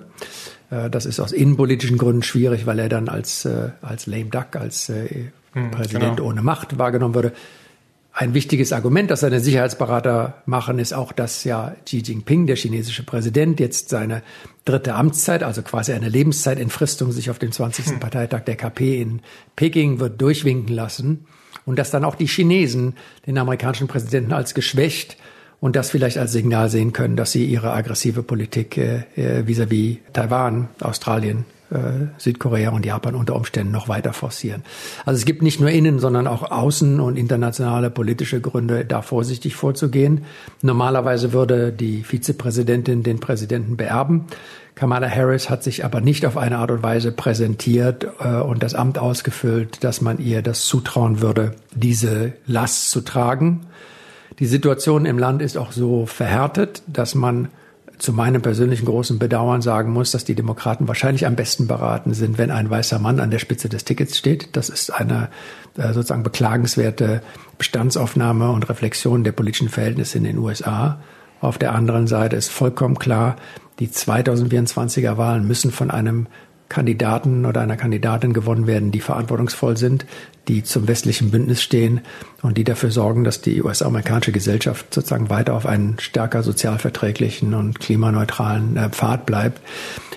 Äh, das ist aus innenpolitischen Gründen schwierig, weil er dann als, äh, als lame duck, als äh, hm, Präsident genau. ohne Macht wahrgenommen würde. Ein wichtiges Argument, das seine Sicherheitsberater machen, ist auch, dass ja Xi Jinping, der chinesische Präsident, jetzt seine dritte Amtszeit, also quasi eine Lebenszeitentfristung, sich auf dem 20. Hm. Parteitag der KP in Peking wird durchwinken lassen und dass dann auch die Chinesen den amerikanischen Präsidenten als geschwächt und das vielleicht als Signal sehen können, dass sie ihre aggressive Politik äh, äh vis-à-vis -vis Taiwan, Australien, äh, Südkorea und Japan unter Umständen noch weiter forcieren. Also es gibt nicht nur innen, sondern auch außen und internationale politische Gründe, da vorsichtig vorzugehen. Normalerweise würde die Vizepräsidentin den Präsidenten beerben. Kamala Harris hat sich aber nicht auf eine Art und Weise präsentiert äh, und das Amt ausgefüllt, dass man ihr das zutrauen würde, diese Last zu tragen. Die Situation im Land ist auch so verhärtet, dass man zu meinem persönlichen großen Bedauern sagen muss, dass die Demokraten wahrscheinlich am besten beraten sind, wenn ein weißer Mann an der Spitze des Tickets steht. Das ist eine äh, sozusagen beklagenswerte Bestandsaufnahme und Reflexion der politischen Verhältnisse in den USA. Auf der anderen Seite ist vollkommen klar, die 2024er Wahlen müssen von einem Kandidaten oder einer Kandidatin gewonnen werden, die verantwortungsvoll sind, die zum westlichen Bündnis stehen und die dafür sorgen, dass die US-amerikanische Gesellschaft sozusagen weiter auf einen stärker sozialverträglichen und klimaneutralen äh, Pfad bleibt.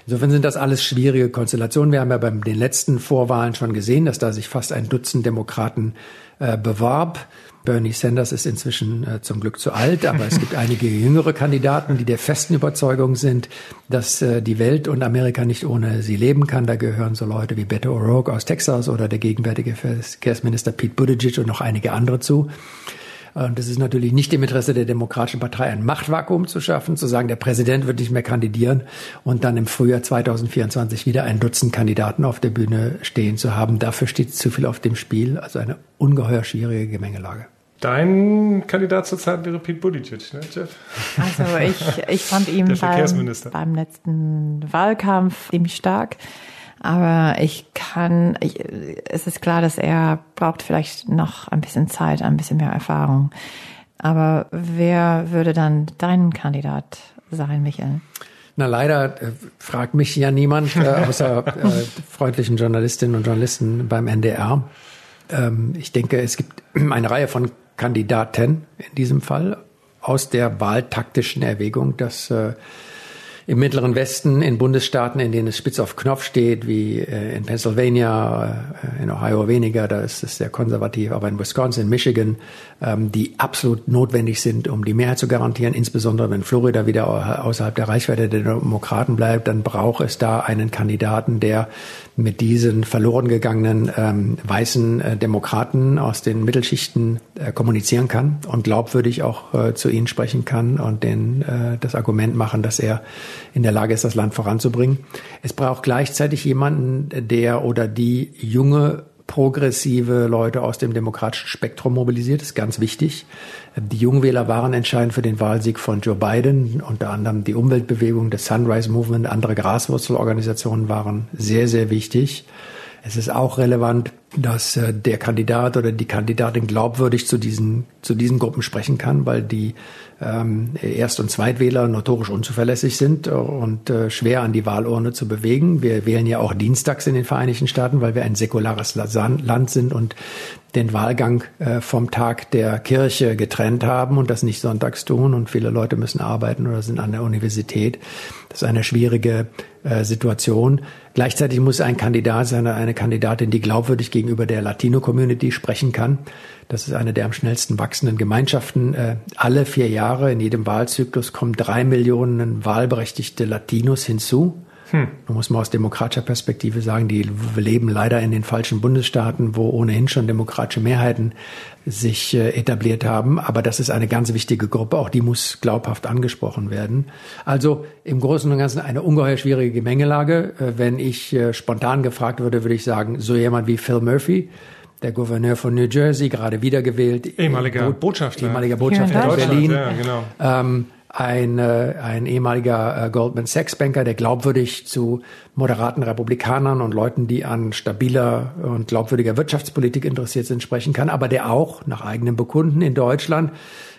Insofern sind das alles schwierige Konstellationen. Wir haben ja bei den letzten Vorwahlen schon gesehen, dass da sich fast ein Dutzend Demokraten äh, bewarb. Bernie Sanders ist inzwischen äh, zum Glück zu alt, aber es gibt einige jüngere Kandidaten, die der festen Überzeugung sind, dass äh, die Welt und Amerika nicht ohne sie leben kann. Da gehören so Leute wie Beto O'Rourke aus Texas oder der gegenwärtige Verkehrsminister Pete Buttigieg und noch einige andere zu. Und es ist natürlich nicht im Interesse der Demokratischen Partei, ein Machtvakuum zu schaffen, zu sagen, der Präsident wird nicht mehr kandidieren und dann im Frühjahr 2024 wieder ein Dutzend Kandidaten auf der Bühne stehen zu haben. Dafür steht zu viel auf dem Spiel. Also eine ungeheuer schwierige Gemengelage. Dein Kandidat zurzeit wäre Pete Buttigieg, ne, Jeff? Also ich, ich fand ihn beim, beim letzten Wahlkampf ziemlich stark. Aber ich kann, ich, es ist klar, dass er braucht vielleicht noch ein bisschen Zeit, ein bisschen mehr Erfahrung. Aber wer würde dann dein Kandidat sein, Michael? Na leider äh, fragt mich ja niemand, äh, außer äh, freundlichen Journalistinnen und Journalisten beim NDR. Ähm, ich denke, es gibt eine Reihe von Kandidaten in diesem Fall aus der wahltaktischen Erwägung, dass äh, im Mittleren Westen, in Bundesstaaten, in denen es spitz auf Knopf steht, wie äh, in Pennsylvania, äh, in Ohio weniger, da ist es sehr konservativ, aber in Wisconsin, Michigan, ähm, die absolut notwendig sind, um die Mehrheit zu garantieren, insbesondere wenn Florida wieder außerhalb der Reichweite der Demokraten bleibt, dann braucht es da einen Kandidaten, der mit diesen verloren gegangenen ähm, weißen äh, Demokraten aus den Mittelschichten kommunizieren kann und glaubwürdig auch zu ihnen sprechen kann und den, äh, das Argument machen, dass er in der Lage ist, das Land voranzubringen. Es braucht gleichzeitig jemanden, der oder die junge progressive Leute aus dem demokratischen Spektrum mobilisiert, das ist ganz wichtig. Die Jungwähler waren entscheidend für den Wahlsieg von Joe Biden. Unter anderem die Umweltbewegung, das Sunrise Movement, andere Graswurzelorganisationen waren sehr, sehr wichtig. Es ist auch relevant, dass äh, der Kandidat oder die Kandidatin glaubwürdig zu diesen, zu diesen Gruppen sprechen kann, weil die ähm, Erst- und Zweitwähler notorisch unzuverlässig sind und äh, schwer an die Wahlurne zu bewegen. Wir wählen ja auch dienstags in den Vereinigten Staaten, weil wir ein säkulares Land sind und den Wahlgang äh, vom Tag der Kirche getrennt haben und das nicht sonntags tun und viele Leute müssen arbeiten oder sind an der Universität. Das ist eine schwierige äh, Situation. Gleichzeitig muss ein Kandidat sein, eine Kandidatin, die glaubwürdig gegenüber der Latino-Community sprechen kann. Das ist eine der am schnellsten wachsenden Gemeinschaften. Äh, alle vier Jahre in jedem Wahlzyklus kommen drei Millionen wahlberechtigte Latinos hinzu. Hm. Man muss mal aus demokratischer Perspektive sagen, die leben leider in den falschen Bundesstaaten, wo ohnehin schon demokratische Mehrheiten sich äh, etabliert haben. Aber das ist eine ganz wichtige Gruppe. Auch die muss glaubhaft angesprochen werden. Also im Großen und Ganzen eine ungeheuer schwierige Gemengelage. Äh, wenn ich äh, spontan gefragt würde, würde ich sagen, so jemand wie Phil Murphy, der Gouverneur von New Jersey, gerade wiedergewählt. Ehemaliger Botschafter. Ehemaliger Botschafter in Berlin. Ja, genau. Ähm, ein, äh, ein ehemaliger äh, Goldman Sachs Banker, der glaubwürdig zu moderaten Republikanern und Leuten, die an stabiler und glaubwürdiger Wirtschaftspolitik interessiert sind, sprechen kann, aber der auch nach eigenem Bekunden in Deutschland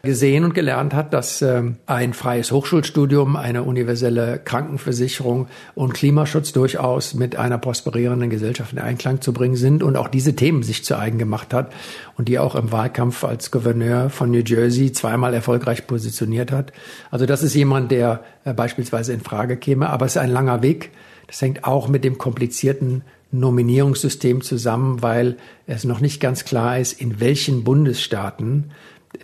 gesehen und gelernt hat, dass ähm, ein freies Hochschulstudium, eine universelle Krankenversicherung und Klimaschutz durchaus mit einer prosperierenden Gesellschaft in Einklang zu bringen sind und auch diese Themen sich zu eigen gemacht hat und die auch im Wahlkampf als Gouverneur von New Jersey zweimal erfolgreich positioniert hat. Also das ist jemand, der äh, beispielsweise in Frage käme, aber es ist ein langer Weg. Das hängt auch mit dem komplizierten Nominierungssystem zusammen, weil es noch nicht ganz klar ist, in welchen Bundesstaaten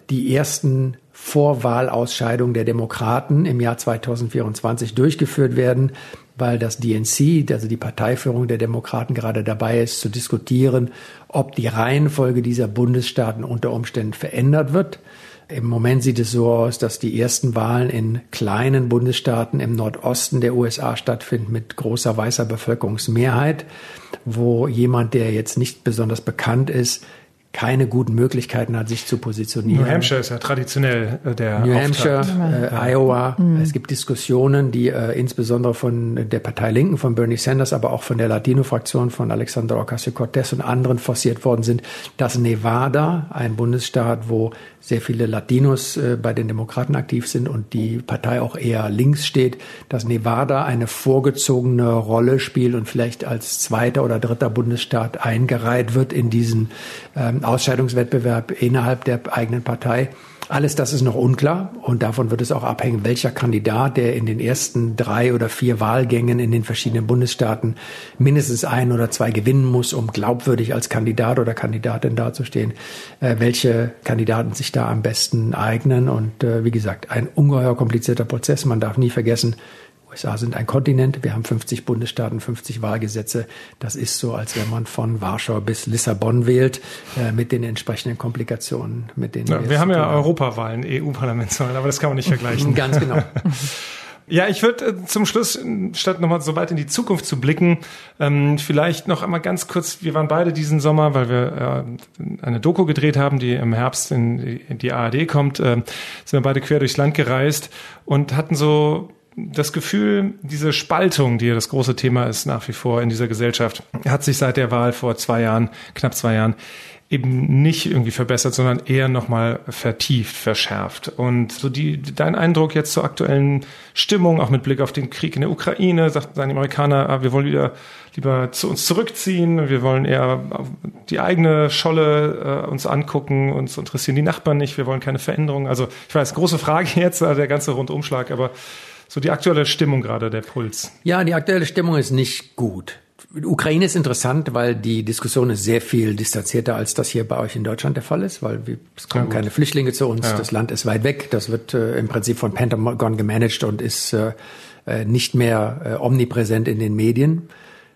die ersten Vorwahlausscheidungen der Demokraten im Jahr 2024 durchgeführt werden, weil das DNC, also die Parteiführung der Demokraten, gerade dabei ist zu diskutieren, ob die Reihenfolge dieser Bundesstaaten unter Umständen verändert wird. Im Moment sieht es so aus, dass die ersten Wahlen in kleinen Bundesstaaten im Nordosten der USA stattfinden mit großer weißer Bevölkerungsmehrheit, wo jemand, der jetzt nicht besonders bekannt ist, keine guten Möglichkeiten hat, sich zu positionieren. New Hampshire ist ja traditionell äh, der New Hampshire, äh, Iowa. Mhm. Es gibt Diskussionen, die äh, insbesondere von der Partei Linken, von Bernie Sanders, aber auch von der Latino-Fraktion von Alexander Ocasio-Cortez und anderen forciert worden sind, dass Nevada, ein Bundesstaat, wo sehr viele Latinos äh, bei den Demokraten aktiv sind und die Partei auch eher links steht, dass Nevada eine vorgezogene Rolle spielt und vielleicht als zweiter oder dritter Bundesstaat eingereiht wird in diesen ähm, Ausscheidungswettbewerb innerhalb der eigenen Partei. Alles das ist noch unklar und davon wird es auch abhängen, welcher Kandidat, der in den ersten drei oder vier Wahlgängen in den verschiedenen Bundesstaaten mindestens ein oder zwei gewinnen muss, um glaubwürdig als Kandidat oder Kandidatin dazustehen, äh, welche Kandidaten sich da am besten eignen. Und äh, wie gesagt, ein ungeheuer komplizierter Prozess. Man darf nie vergessen, USA sind ein Kontinent, wir haben 50 Bundesstaaten, 50 Wahlgesetze. Das ist so, als wenn man von Warschau bis Lissabon wählt, äh, mit den entsprechenden Komplikationen, mit denen ja, wir, wir haben ja Europawahlen, EU-Parlamentswahlen, aber das kann man nicht vergleichen. Ganz genau. Ja, ich würde äh, zum Schluss, statt nochmal so weit in die Zukunft zu blicken, ähm, vielleicht noch einmal ganz kurz, wir waren beide diesen Sommer, weil wir äh, eine Doku gedreht haben, die im Herbst in, in die ARD kommt, äh, sind wir beide quer durchs Land gereist und hatten so das Gefühl, diese Spaltung, die ja das große Thema ist nach wie vor in dieser Gesellschaft, hat sich seit der Wahl vor zwei Jahren, knapp zwei Jahren, eben nicht irgendwie verbessert, sondern eher nochmal vertieft, verschärft. Und so die, dein Eindruck jetzt zur aktuellen Stimmung, auch mit Blick auf den Krieg in der Ukraine, sagt sagen die Amerikaner, ah, wir wollen wieder lieber zu uns zurückziehen, wir wollen eher die eigene Scholle äh, uns angucken, uns interessieren die Nachbarn nicht, wir wollen keine Veränderungen. Also ich weiß, große Frage jetzt, äh, der ganze Rundumschlag, aber so die aktuelle Stimmung gerade, der Puls. Ja, die aktuelle Stimmung ist nicht gut. Ukraine ist interessant, weil die Diskussion ist sehr viel distanzierter, als das hier bei euch in Deutschland der Fall ist, weil wir, es kommen ja, keine Flüchtlinge zu uns, ja. das Land ist weit weg, das wird äh, im Prinzip von Pentagon gemanagt und ist äh, äh nicht mehr äh, omnipräsent in den Medien.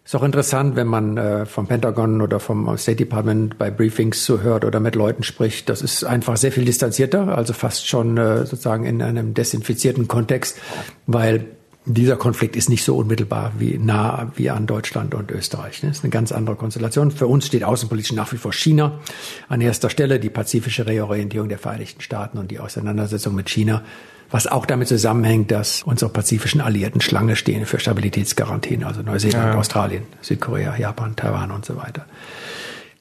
Ist auch interessant, wenn man äh, vom Pentagon oder vom State Department bei Briefings zuhört oder mit Leuten spricht. Das ist einfach sehr viel distanzierter, also fast schon äh, sozusagen in einem desinfizierten Kontext, weil dieser Konflikt ist nicht so unmittelbar wie nah wie an Deutschland und Österreich. Das ist eine ganz andere Konstellation. Für uns steht außenpolitisch nach wie vor China an erster Stelle, die pazifische Reorientierung der Vereinigten Staaten und die Auseinandersetzung mit China was auch damit zusammenhängt, dass unsere pazifischen Alliierten Schlange stehen für Stabilitätsgarantien, also Neuseeland, ja. Australien, Südkorea, Japan, Taiwan und so weiter.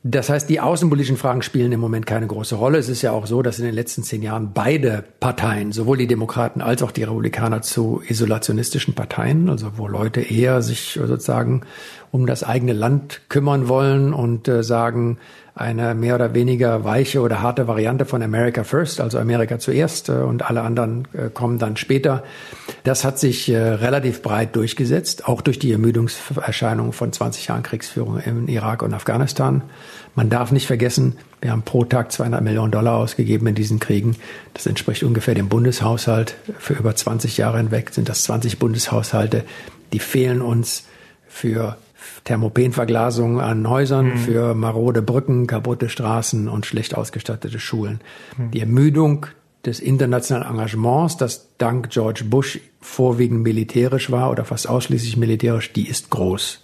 Das heißt, die außenpolitischen Fragen spielen im Moment keine große Rolle. Es ist ja auch so, dass in den letzten zehn Jahren beide Parteien, sowohl die Demokraten als auch die Republikaner, zu isolationistischen Parteien, also wo Leute eher sich sozusagen um das eigene Land kümmern wollen und äh, sagen, eine mehr oder weniger weiche oder harte Variante von America First, also Amerika zuerst äh, und alle anderen äh, kommen dann später. Das hat sich äh, relativ breit durchgesetzt, auch durch die Ermüdungserscheinungen von 20 Jahren Kriegsführung im Irak und Afghanistan. Man darf nicht vergessen, wir haben pro Tag 200 Millionen Dollar ausgegeben in diesen Kriegen. Das entspricht ungefähr dem Bundeshaushalt. Für über 20 Jahre hinweg sind das 20 Bundeshaushalte, Die fehlen uns für Thermopenverglasung an Häusern, mhm. für marode Brücken, kaputte Straßen und schlecht ausgestattete Schulen. Mhm. Die Ermüdung des internationalen Engagements, das dank George Bush vorwiegend militärisch war oder fast ausschließlich militärisch, die ist groß.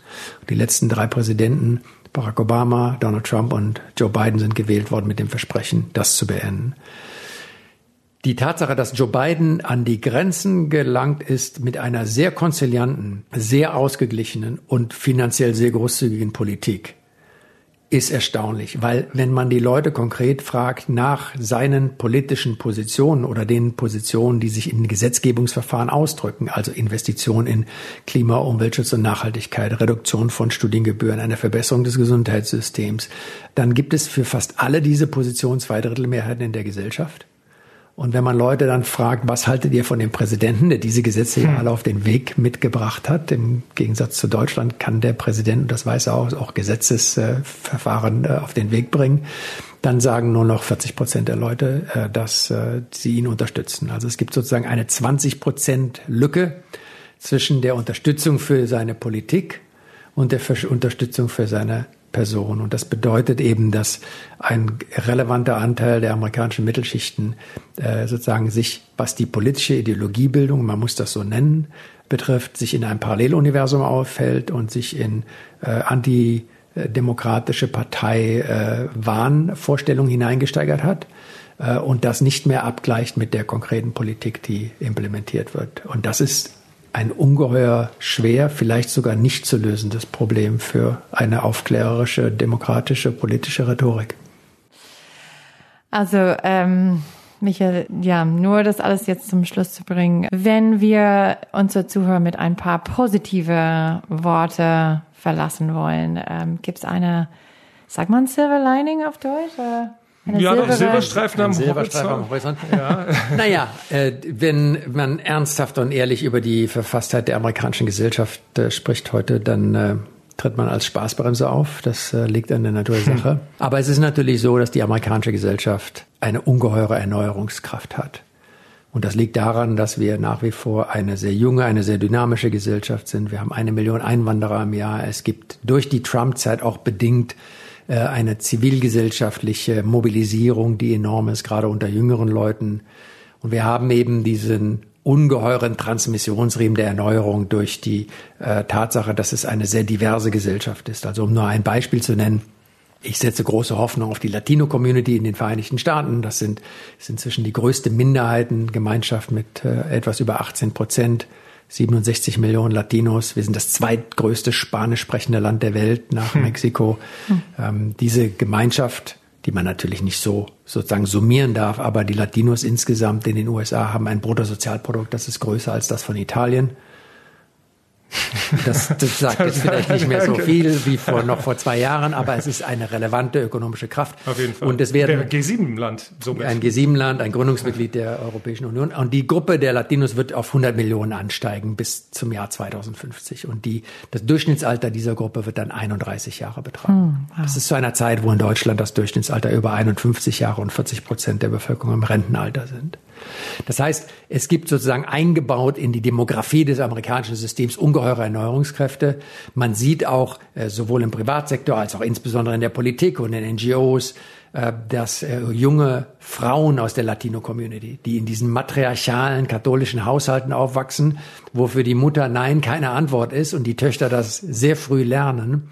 Die letzten drei Präsidenten, Barack Obama, Donald Trump und Joe Biden, sind gewählt worden mit dem Versprechen, das zu beenden. Die Tatsache, dass Joe Biden an die Grenzen gelangt ist mit einer sehr konzilianten, sehr ausgeglichenen und finanziell sehr großzügigen Politik, ist erstaunlich, weil wenn man die Leute konkret fragt nach seinen politischen Positionen oder den Positionen, die sich in Gesetzgebungsverfahren ausdrücken, also Investitionen in Klima, Umweltschutz und Nachhaltigkeit, Reduktion von Studiengebühren, eine Verbesserung des Gesundheitssystems, dann gibt es für fast alle diese Positionen zwei Drittel Mehrheiten in der Gesellschaft. Und wenn man Leute dann fragt, was haltet ihr von dem Präsidenten, der diese Gesetze ja hm. alle auf den Weg mitgebracht hat, im Gegensatz zu Deutschland kann der Präsident, und das weiß er auch, auch Gesetzesverfahren äh, auf den Weg bringen, dann sagen nur noch 40 Prozent der Leute, äh, dass äh, sie ihn unterstützen. Also es gibt sozusagen eine 20 Prozent Lücke zwischen der Unterstützung für seine Politik und der Unterstützung für seine Person. Und das bedeutet eben, dass ein relevanter Anteil der amerikanischen Mittelschichten äh, sozusagen sich, was die politische Ideologiebildung, man muss das so nennen, betrifft, sich in einem Paralleluniversum auffällt und sich in äh, antidemokratische Partei äh, Wahnvorstellungen hineingesteigert hat äh, und das nicht mehr abgleicht mit der konkreten Politik, die implementiert wird. Und das ist ein ungeheuer schwer, vielleicht sogar nicht zu lösendes Problem für eine aufklärerische, demokratische, politische Rhetorik. Also, ähm, Michael, ja, nur das alles jetzt zum Schluss zu bringen. Wenn wir unsere Zuhörer mit ein paar positive Worte verlassen wollen, ähm, gibt es eine, sagt man Silver Lining auf Deutsch? Oder? Eine ja, doch, Silberstreifen am Silberstreifen am Horizont. Ja. naja, äh, wenn man ernsthaft und ehrlich über die Verfasstheit der amerikanischen Gesellschaft äh, spricht heute, dann äh, tritt man als Spaßbremse auf. Das äh, liegt an der Natur der Sache. Hm. Aber es ist natürlich so, dass die amerikanische Gesellschaft eine ungeheure Erneuerungskraft hat. Und das liegt daran, dass wir nach wie vor eine sehr junge, eine sehr dynamische Gesellschaft sind. Wir haben eine Million Einwanderer im Jahr. Es gibt durch die Trump-Zeit auch bedingt eine zivilgesellschaftliche Mobilisierung, die enorm ist, gerade unter jüngeren Leuten. Und wir haben eben diesen ungeheuren Transmissionsriemen der Erneuerung durch die äh, Tatsache, dass es eine sehr diverse Gesellschaft ist. Also um nur ein Beispiel zu nennen, ich setze große Hoffnung auf die Latino-Community in den Vereinigten Staaten. Das sind, ist inzwischen die größte Minderheitengemeinschaft mit äh, etwas über 18 Prozent. 67 Millionen Latinos. Wir sind das zweitgrößte spanisch sprechende Land der Welt nach hm. Mexiko. Hm. Ähm, diese Gemeinschaft, die man natürlich nicht so sozusagen summieren darf, aber die Latinos insgesamt in den USA haben ein Bruttosozialprodukt, das ist größer als das von Italien. Das, das sagt jetzt vielleicht nicht mehr so viel wie vor, noch vor zwei Jahren, aber es ist eine relevante ökonomische Kraft. Auf jeden Fall. Und es werden G7-Land somit. Ein G7-Land, ein Gründungsmitglied der Europäischen Union. Und die Gruppe der Latinos wird auf 100 Millionen ansteigen bis zum Jahr 2050. Und die, das Durchschnittsalter dieser Gruppe wird dann 31 Jahre betragen. Hm, wow. Das ist zu einer Zeit, wo in Deutschland das Durchschnittsalter über 51 Jahre und 40 Prozent der Bevölkerung im Rentenalter sind. Das heißt, es gibt sozusagen eingebaut in die Demografie des amerikanischen Systems ungeheure Erneuerungskräfte. Man sieht auch äh, sowohl im Privatsektor als auch insbesondere in der Politik und in NGOs dass äh, junge Frauen aus der Latino-Community, die in diesen matriarchalen katholischen Haushalten aufwachsen, wo für die Mutter Nein keine Antwort ist und die Töchter das sehr früh lernen,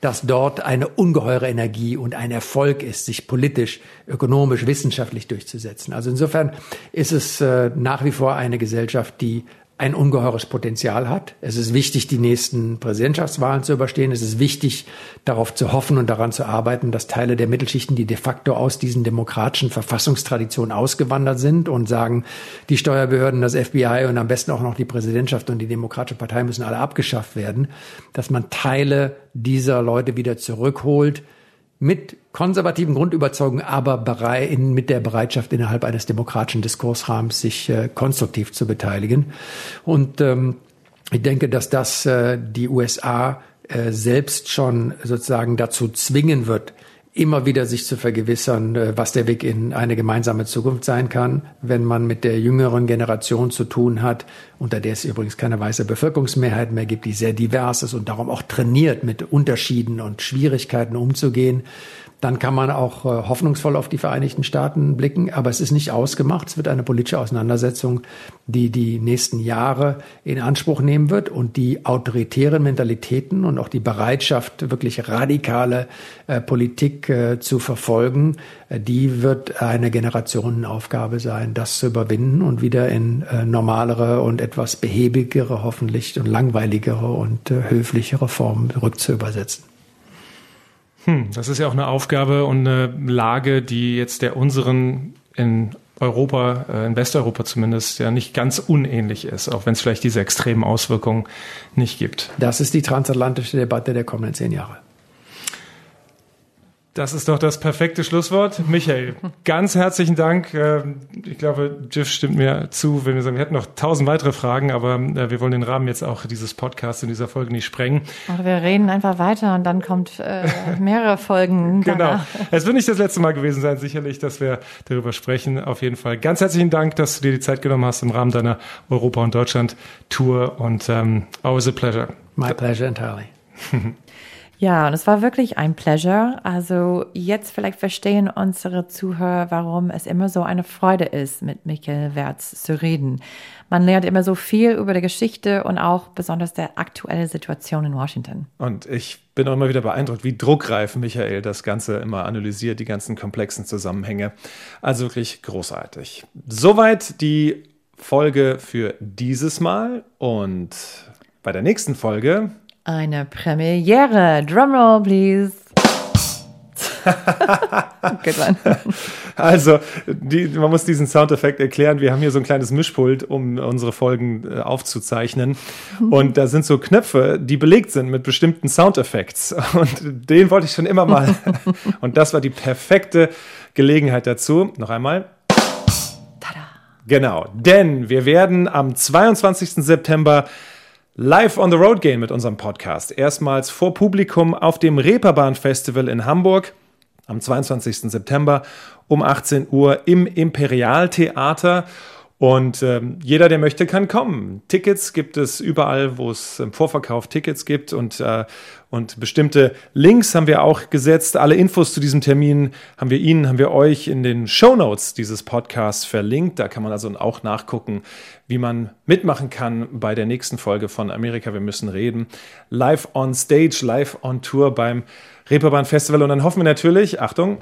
dass dort eine ungeheure Energie und ein Erfolg ist, sich politisch, ökonomisch, wissenschaftlich durchzusetzen. Also insofern ist es äh, nach wie vor eine Gesellschaft, die ein ungeheures Potenzial hat. Es ist wichtig, die nächsten Präsidentschaftswahlen zu überstehen. Es ist wichtig, darauf zu hoffen und daran zu arbeiten, dass Teile der Mittelschichten, die de facto aus diesen demokratischen Verfassungstraditionen ausgewandert sind und sagen, die Steuerbehörden, das FBI und am besten auch noch die Präsidentschaft und die Demokratische Partei müssen alle abgeschafft werden, dass man Teile dieser Leute wieder zurückholt, mit konservativen Grundüberzeugungen, aber bereit, in, mit der Bereitschaft innerhalb eines demokratischen Diskursrahmens sich äh, konstruktiv zu beteiligen. Und ähm, ich denke, dass das äh, die USA äh, selbst schon sozusagen dazu zwingen wird, immer wieder sich zu vergewissern, äh, was der Weg in eine gemeinsame Zukunft sein kann, wenn man mit der jüngeren Generation zu tun hat, unter der es übrigens keine weiße Bevölkerungsmehrheit mehr gibt, die sehr divers ist und darum auch trainiert, mit Unterschieden und Schwierigkeiten umzugehen dann kann man auch äh, hoffnungsvoll auf die Vereinigten Staaten blicken. Aber es ist nicht ausgemacht. Es wird eine politische Auseinandersetzung, die die nächsten Jahre in Anspruch nehmen wird und die autoritären Mentalitäten und auch die Bereitschaft, wirklich radikale äh, Politik äh, zu verfolgen, die wird eine Generationenaufgabe sein, das zu überwinden und wieder in normalere und etwas behäbigere, hoffentlich und langweiligere und höflichere Formen rückzuübersetzen. Hm, das ist ja auch eine Aufgabe und eine Lage, die jetzt der unseren in Europa, äh, in Westeuropa zumindest, ja nicht ganz unähnlich ist, auch wenn es vielleicht diese extremen Auswirkungen nicht gibt. Das ist die transatlantische Debatte der kommenden zehn Jahre. Das ist doch das perfekte Schlusswort. Michael, ganz herzlichen Dank. Ähm, ich glaube, Jiff stimmt mir zu, wenn wir sagen, wir hätten noch tausend weitere Fragen, aber äh, wir wollen den Rahmen jetzt auch dieses Podcasts in dieser Folge nicht sprengen. Oder wir reden einfach weiter und dann kommt äh, mehrere Folgen. genau. Es wird nicht das letzte Mal gewesen sein, sicherlich, dass wir darüber sprechen. Auf jeden Fall ganz herzlichen Dank, dass du dir die Zeit genommen hast im Rahmen deiner Europa- und Deutschland-Tour und ähm, always a pleasure. My pleasure entirely. Ja, und es war wirklich ein Pleasure. Also jetzt vielleicht verstehen unsere Zuhörer, warum es immer so eine Freude ist, mit Michael Wertz zu reden. Man lernt immer so viel über die Geschichte und auch besonders der aktuelle Situation in Washington. Und ich bin auch immer wieder beeindruckt, wie druckreif Michael das Ganze immer analysiert, die ganzen komplexen Zusammenhänge. Also wirklich großartig. Soweit die Folge für dieses Mal und bei der nächsten Folge eine Premiere. Drumroll, please. Also, die, man muss diesen Soundeffekt erklären. Wir haben hier so ein kleines Mischpult, um unsere Folgen äh, aufzuzeichnen. Und da sind so Knöpfe, die belegt sind mit bestimmten Soundeffekts. Und den wollte ich schon immer mal. Und das war die perfekte Gelegenheit dazu. Noch einmal. Tada. Genau, denn wir werden am 22. September live on the road gehen mit unserem Podcast. Erstmals vor Publikum auf dem Reeperbahn Festival in Hamburg am 22. September um 18 Uhr im Imperialtheater. Und ähm, jeder, der möchte, kann kommen. Tickets gibt es überall, wo es im Vorverkauf Tickets gibt und, äh, und bestimmte Links haben wir auch gesetzt. Alle Infos zu diesem Termin haben wir Ihnen, haben wir euch in den Show Notes dieses Podcasts verlinkt. Da kann man also auch nachgucken, wie man mitmachen kann bei der nächsten Folge von Amerika. Wir müssen reden. Live on Stage, live on Tour beim Reeperbahn Festival. Und dann hoffen wir natürlich, Achtung.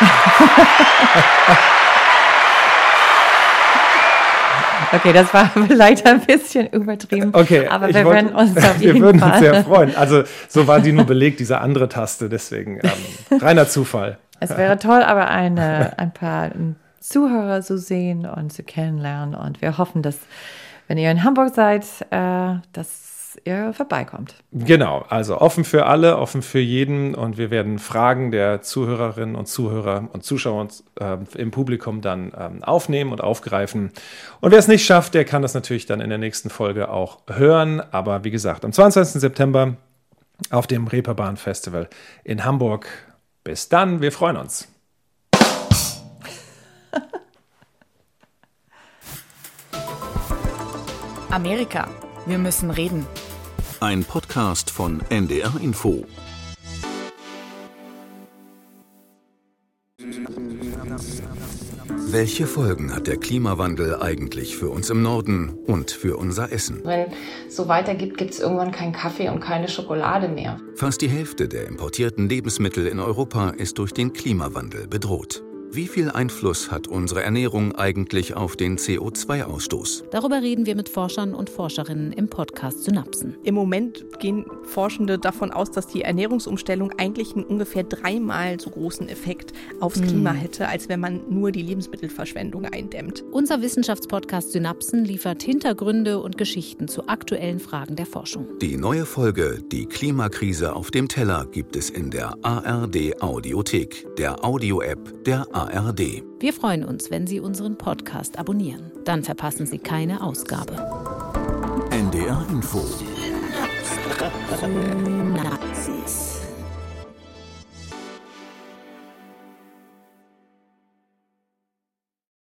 Okay, das war vielleicht ein bisschen übertrieben. Okay, aber wir wollte, würden uns auf jeden Wir würden Fall. uns sehr freuen. Also so war die nur belegt, diese andere Taste, deswegen ähm, reiner Zufall. Es wäre toll, aber eine, ein paar Zuhörer zu sehen und zu kennenlernen. Und wir hoffen, dass, wenn ihr in Hamburg seid, äh, dass ihr vorbeikommt. Genau, also offen für alle, offen für jeden und wir werden Fragen der Zuhörerinnen und Zuhörer und Zuschauer äh, im Publikum dann ähm, aufnehmen und aufgreifen. Und wer es nicht schafft, der kann das natürlich dann in der nächsten Folge auch hören. Aber wie gesagt, am 22. September auf dem Reeperbahn Festival in Hamburg. Bis dann, wir freuen uns. Amerika. Wir müssen reden. Ein Podcast von NDR Info. Welche Folgen hat der Klimawandel eigentlich für uns im Norden und für unser Essen? Wenn es so weitergeht, gibt es irgendwann keinen Kaffee und keine Schokolade mehr. Fast die Hälfte der importierten Lebensmittel in Europa ist durch den Klimawandel bedroht. Wie viel Einfluss hat unsere Ernährung eigentlich auf den CO2-Ausstoß? Darüber reden wir mit Forschern und Forscherinnen im Podcast Synapsen. Im Moment gehen Forschende davon aus, dass die Ernährungsumstellung eigentlich einen ungefähr dreimal so großen Effekt aufs Klima hm. hätte, als wenn man nur die Lebensmittelverschwendung eindämmt. Unser Wissenschaftspodcast Synapsen liefert Hintergründe und Geschichten zu aktuellen Fragen der Forschung. Die neue Folge Die Klimakrise auf dem Teller gibt es in der ARD Audiothek, der Audio-App der ARD. ARD. Wir freuen uns, wenn Sie unseren Podcast abonnieren. Dann verpassen Sie keine Ausgabe. NDR Info.